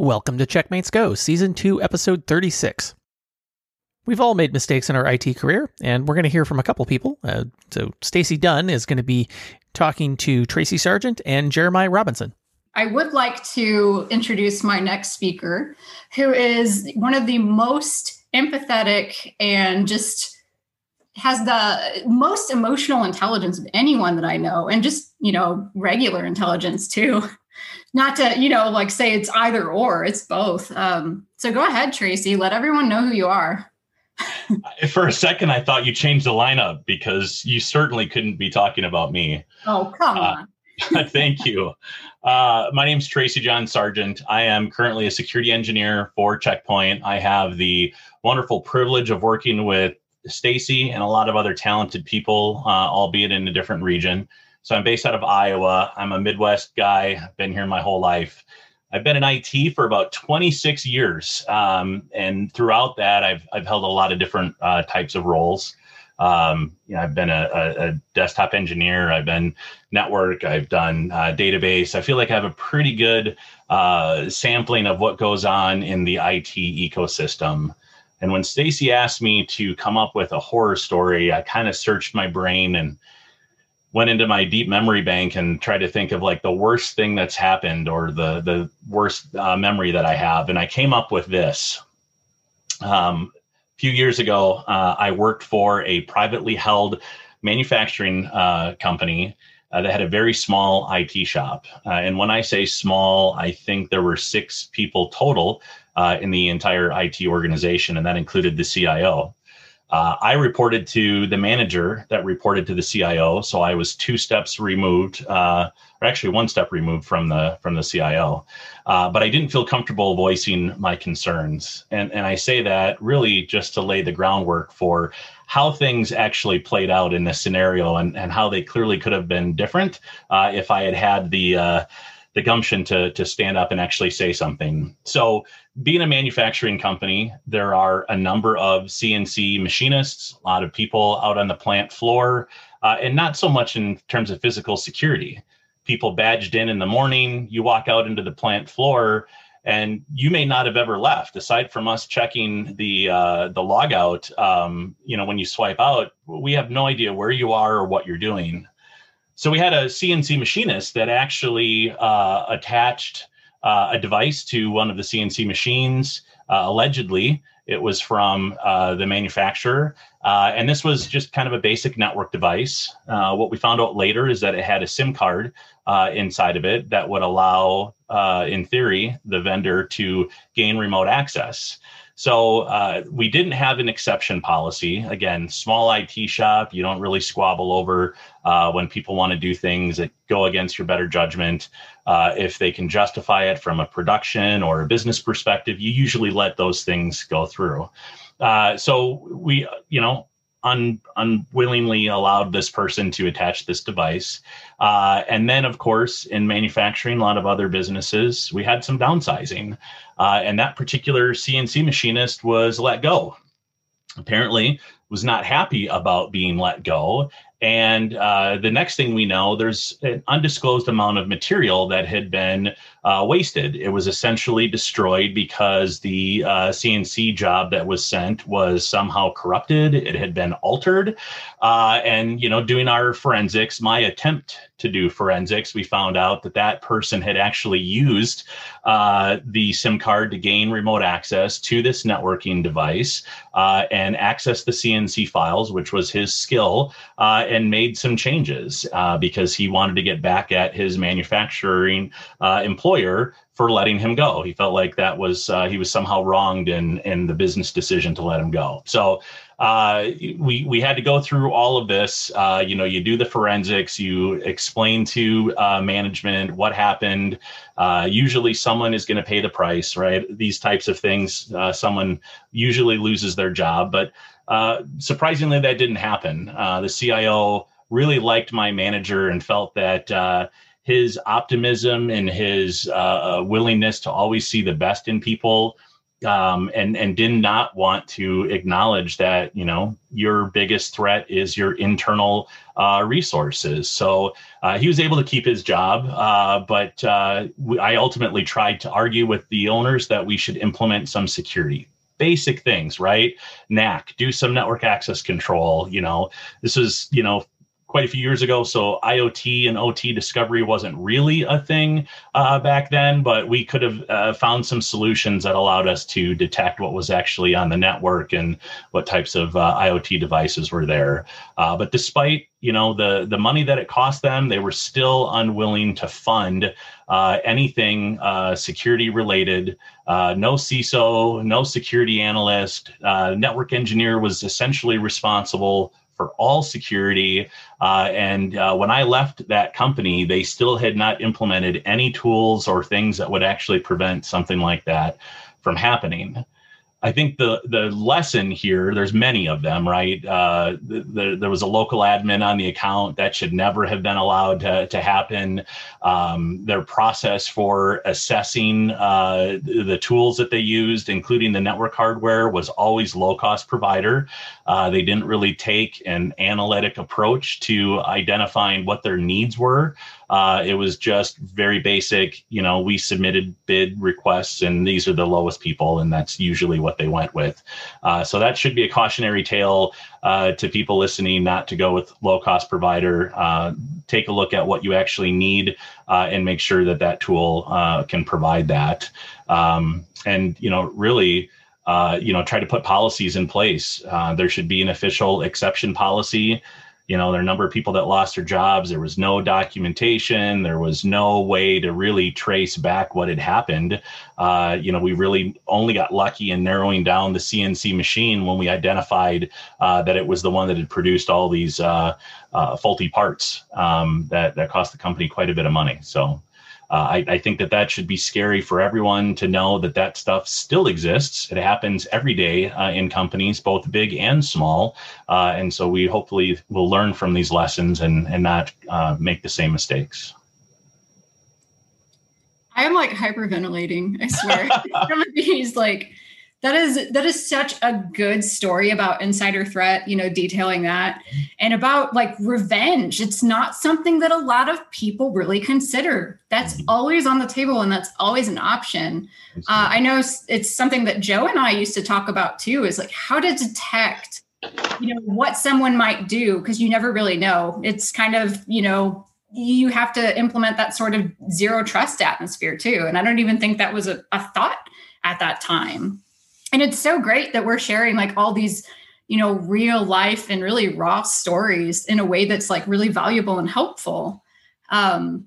Welcome to Checkmates Go, Season 2, Episode 36. We've all made mistakes in our IT career, and we're going to hear from a couple people. Uh, so, Stacy Dunn is going to be talking to Tracy Sargent and Jeremiah Robinson. I would like to introduce my next speaker, who is one of the most empathetic and just has the most emotional intelligence of anyone that I know, and just, you know, regular intelligence too. Not to, you know, like say it's either or, it's both. Um, so go ahead, Tracy, let everyone know who you are. For a second, I thought you changed the lineup because you certainly couldn't be talking about me. Oh, come uh, on. thank you. Uh, my name is Tracy John Sargent. I am currently a security engineer for Checkpoint. I have the wonderful privilege of working with Stacy and a lot of other talented people, uh, albeit in a different region. So I'm based out of Iowa. I'm a Midwest guy. Been here my whole life. I've been in IT for about 26 years, um, and throughout that, I've I've held a lot of different uh, types of roles. Um, you know, I've been a, a, a, desktop engineer. I've been network. I've done uh, database. I feel like I have a pretty good uh, sampling of what goes on in the IT ecosystem. And when Stacy asked me to come up with a horror story, I kind of searched my brain and went into my deep memory bank and tried to think of like the worst thing that's happened or the the worst uh, memory that I have, and I came up with this. Um, a few years ago, uh, I worked for a privately held manufacturing uh, company uh, that had a very small IT shop. Uh, and when I say small, I think there were six people total uh, in the entire IT organization, and that included the CIO. Uh, I reported to the manager that reported to the CIO, so I was two steps removed, uh, or actually one step removed from the from the CIO. Uh, but I didn't feel comfortable voicing my concerns, and and I say that really just to lay the groundwork for how things actually played out in this scenario, and and how they clearly could have been different uh, if I had had the uh, the gumption to to stand up and actually say something. So being a manufacturing company, there are a number of CNC machinists, a lot of people out on the plant floor, uh, and not so much in terms of physical security. People badged in in the morning, you walk out into the plant floor, and you may not have ever left. Aside from us checking the uh, the logout, um, you know, when you swipe out, we have no idea where you are or what you're doing. So we had a CNC machinist that actually uh, attached uh, a device to one of the CNC machines. Uh, allegedly, it was from uh, the manufacturer. Uh, and this was just kind of a basic network device. Uh, what we found out later is that it had a SIM card inside of it that would allow, in theory, the vendor to gain remote access. So uh, we didn't have an exception policy. Again, small IT shop, you don't really squabble over uh, when people want to do things that go against your better judgment. Uh, if they can justify it from a production or a business perspective, you usually let those things go through. Uh, so we, you know, un, unwillingly allowed this person to attach this device. Uh, and then, of course, in manufacturing, a lot of other businesses, we had some downsizing. Uh, and that particular CNC machinist was let go. Apparently, was not happy about being let go and uh, the next thing we know, there's an undisclosed amount of material that had been uh, wasted. It was essentially destroyed because the uh, CNC job that was sent was somehow corrupted. It had been altered. Uh, and, you know, doing our forensics, my attempt to do forensics, we found out that that person had actually used uh, the SIM card to gain remote access to this networking device uh, and access the CNC files, which was his skill and made some changes uh, because he wanted to get back at his manufacturing uh, employer for letting him go. He felt like that was uh, he was somehow wronged in in the business decision to let him go. So uh, we we had to go through all of this. Uh, you know, you do the forensics, you explain to uh, management what happened. Uh, usually, someone is going to pay the price, right? These types of things, uh, someone usually loses their job, but uh, surprisingly, that didn't happen. Uh, the CIO really liked my manager and felt that uh, his optimism and his uh, uh, willingness to always see the best in people um, and and did not want to acknowledge that you know your biggest threat is your internal uh, resources. So uh, he was able to keep his job, uh, but I ultimately tried to argue with the owners that we should implement some security basic things, right? NAC, do some network access control. You know, this is, you know, quite a few years ago. So IoT and OT discovery wasn't really a thing uh, back then, but we could have uh, found some solutions that allowed us to detect what was actually on the network and what types of uh, IoT devices were there. Uh, but despite you know the the money that it cost them, they were still unwilling to fund uh, anything uh, security related. no CISO, no security analyst, network engineer was essentially responsible for all security. Uh, and uh, when I left that company, they still had not implemented any tools or things that would actually prevent something like that from happening. I think the the lesson here, there's many of them, right? Uh, the, the, there was a local admin on the account that should never have been allowed to, to happen. Um, their process for assessing uh, the, tools that they used, including the network hardware, was always low cost provider. Uh, they didn't really take an analytic approach to identifying what their needs were. Uh, it was just very basic. You know, we submitted bid requests, and these are the lowest people, and that's usually what they went with. Uh, so that should be a cautionary tale uh, to people listening not to go with low cost provider. Uh, take a look at what you actually need uh, and make sure that that tool uh, can provide that. Um, and you know, really. you know, try to put policies in place. there should be an official exception policy you know, there are a number of people that lost their jobs. There was no documentation. There was no way to really trace back what had happened. Uh, you know, we really only got lucky in narrowing down the CNC machine when we identified uh, that it was the one that had produced all these uh, uh faulty parts um, that that cost the company quite a bit of money. So uh, I, I, think that that should be scary for everyone to know that that stuff still exists. It happens every day uh, in companies, both big and small. Uh, and so we hopefully will learn from these lessons and, and not uh, make the same mistakes. I am like hyperventilating, I swear. Some of these like that is that is such a good story about insider threat you know detailing that. And about like revenge. It's not something that a lot of people really consider. That's mm-hmm. always on the table and that's always an option. Uh, i know it's something that joe and i used to talk about too is like how to detect you know what someone might do because you never really know. It's kind of you know you have to implement that sort of zero trust atmosphere too. And i don't even think that was a, a thought at that time and it's so great that we're sharing like all these you know real life and really raw stories in a way that's like really valuable and helpful um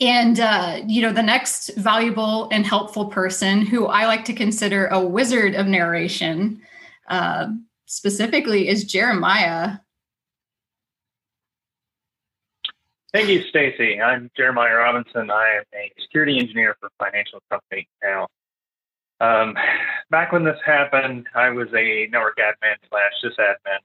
and uh, you know the next valuable and helpful person who i like to consider a wizard of narration uh, specifically is jeremiah Thank you, Stacy. I'm Jeremiah Robinson. I am a security engineer for a financial company now. Um, back when this happened, I was a network admin slash sysadmin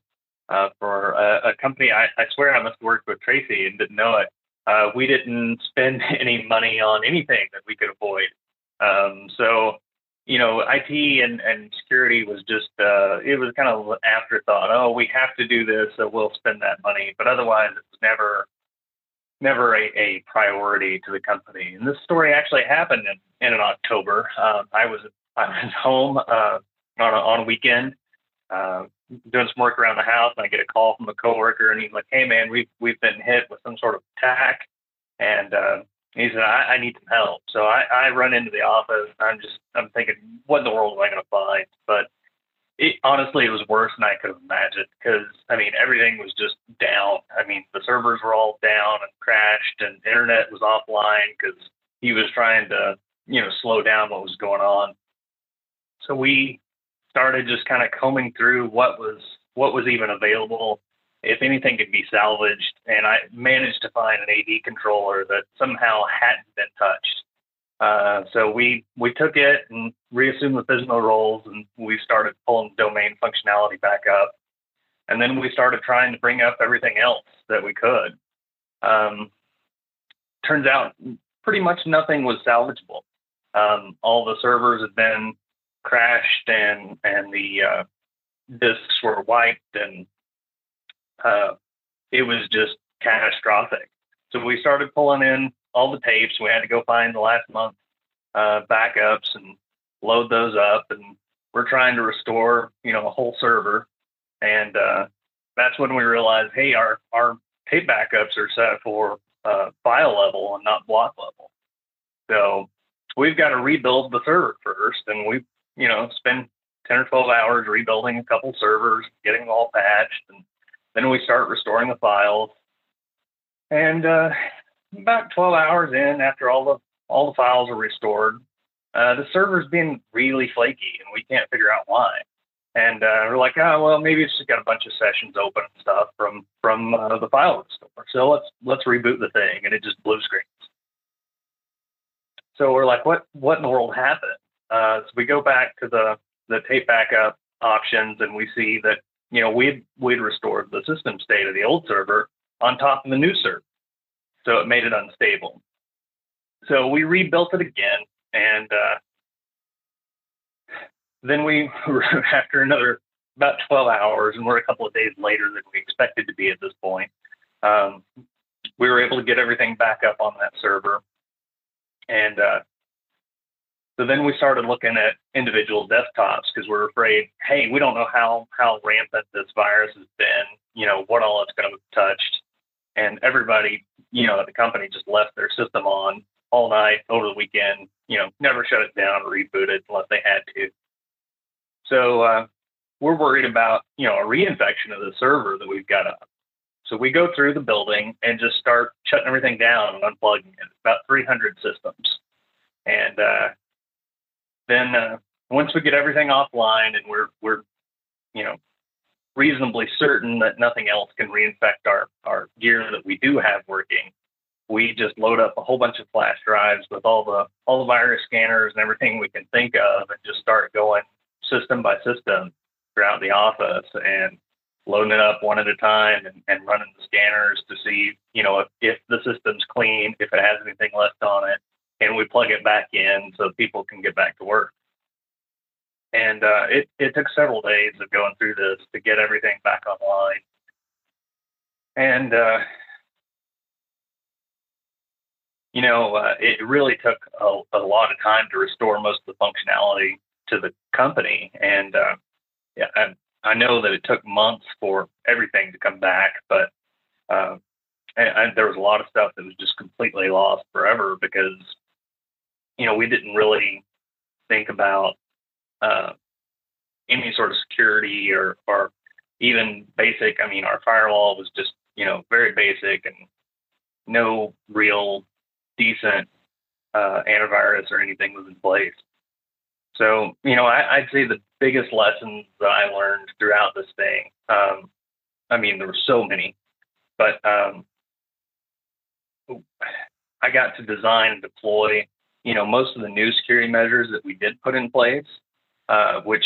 uh, for a, a company. I, I, swear I must have worked with Tracy and didn't know it. Uh, we didn't spend any money on anything that we could avoid. Um, so, you know, IT and, and security was just, uh, it was kind of an afterthought. Oh, we have to do this, so we'll spend that money. But otherwise, it was never, never a, a priority to the company. And this story actually happened in, in October. Um, I was I was home uh, on a, on a weekend, uh, doing some work around the house, and I get a call from a coworker, and he's like, "Hey, man, we've we've been hit with some sort of attack," and uh, he said, I, "I need some help." So I, I run into the office. And I'm just I'm thinking, what in the world am I going to find? But it, honestly, it was worse than I could have imagined because I mean everything was just down. I mean the servers were all down and crashed, and internet was offline because he was trying to you know slow down what was going on. So we started just kind of combing through what was what was even available, if anything could be salvaged, and I managed to find an AD controller that somehow hadn't been touched. Uh, so we we took it and reassumed the FSMO roles, and we started pulling domain functionality back up. And then we started trying to bring up everything else that we could. Um, turns out pretty much nothing was salvageable. Um, all the servers had been crashed and and the uh, discs were wiped and uh, it was just catastrophic. So we started pulling in all the tapes. We had to go find the last month uh, backups and load those up. And we're trying to restore, you know, a whole server. And uh, that's when we realized, hey, our our tape backups are set for uh, file level and not block level. So we've got to rebuild the server first, and we, you know, spend 10 or 12 hours rebuilding a couple servers, getting them all patched, and then we start restoring the files. And uh, about 12 hours in, after all the all the files are restored, uh, the server's been really flaky, and we can't figure out why. And uh, we're like, oh well, maybe it's just got a bunch of sessions open and stuff from from uh, the file restore. So let's let's reboot the thing, and it just blue screens. So we're like, what what in the world happened? Uh, so we go back to the the tape backup options, and we see that you know we'd we'd restored the system state of the old server on top of the new server, so it made it unstable. So we rebuilt it again, and uh, then we after another about 12 hours, and we're a couple of days later than we expected to be at this point. Um, we were able to get everything back up on that server, and uh, so then we started looking at individual desktops because we're afraid, hey, we don't know how how rampant this virus has been. You know what all it's going to have touched, and everybody, you know, at the company just left their system on all night over the weekend. You know, never shut it down or reboot it unless they had to. So uh, we're worried about you know a reinfection of the server that we've got up. So we go through the building and just start shutting everything down and unplugging it. About 300 systems, and uh, then uh, once we get everything offline and we're we're you know reasonably certain that nothing else can reinfect our our gear that we do have working, we just load up a whole bunch of flash drives with all the all the virus scanners and everything we can think of, and just start going system by system throughout the office and loading it up one at a time and, and running the scanners to see, you know, if, if the system's clean, if it has anything left on it, plug it back in so people can get back to work. And uh, it, it took several days of going through this to get everything back online. And, uh, you know, uh, it really took a, a, lot of time to restore most of the functionality to the company. And uh, yeah, I, I, know that it took months for everything to come back, but uh, and, and there was a lot of stuff that was just completely lost forever because you know, we didn't really think about uh, any sort of security or, or even basic. I mean, our firewall was just, you know, very basic and no real decent uh, antivirus or anything was in place. So, you know, I, would say the biggest lessons that I learned throughout this thing, um, I mean, there were so many, but um, I got to design and deploy you know, most of the new security measures that we did put in place, uh, which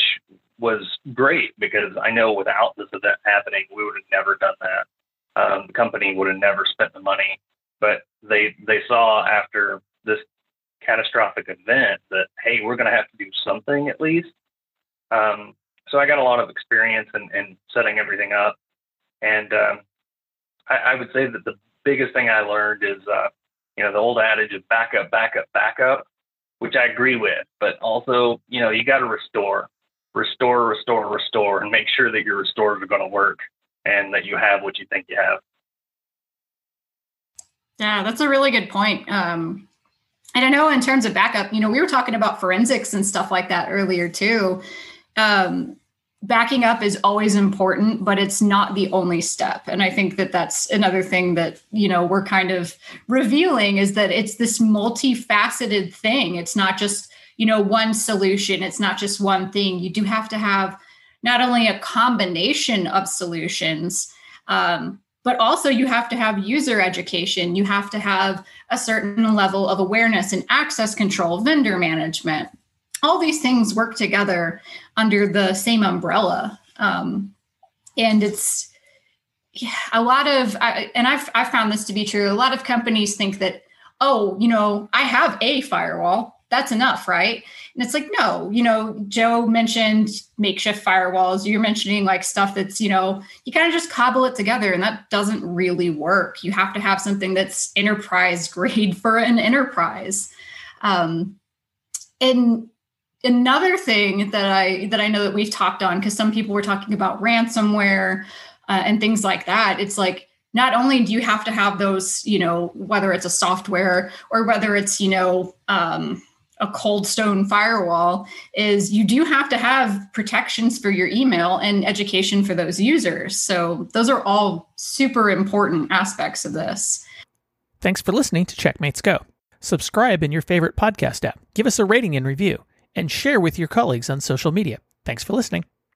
was great because I know without this event happening, we would have never done that. Um, the company would have never spent the money, but they they saw after this catastrophic event that hey, we're going to have to do something at least. Um, so I got a lot of experience in, in setting everything up, and um, I, I, would say that the biggest thing I learned is uh, you know, the old adage of backup, backup, backup, which I agree with, but also, you know, you got to restore, restore, restore, restore, and make sure that your restores are going to work and that you have what you think you have. Yeah, that's a really good point. Um, and I know in terms of backup, you know, we were talking about forensics and stuff like that earlier too. Um, backing up is always important but it's not the only step. And i think that that's another thing that you know we're kind of revealing is that it's this multifaceted thing. It's not just you know one solution. It's not just one thing. You do have to have not only a combination of solutions um, but also you have to have user education. You have to have a certain level of awareness and access control vendor management all these things work together under the same umbrella um, and it's a lot of I, and I've, I've found this to be true a lot of companies think that oh you know i have a firewall that's enough, right? And it's like, no, you know, Joe mentioned makeshift firewalls. You're mentioning like stuff that's, you know, you kind of just cobble it together and that doesn't really work. You have to have something that's enterprise grade for an enterprise. Um, and another thing that I that I know that we've talked on because some people were talking about ransomware uh, and things like that. It's like not only do you have to have those, you know, whether it's a software or whether it's you know um, a cold stone firewall, is you do have to have protections for your email and education for those users. So those are all super important aspects of this. Thanks for listening to Checkmates Go. Subscribe in your favorite podcast app, give us a rating and review, and share with your colleagues on social media. Thanks for listening.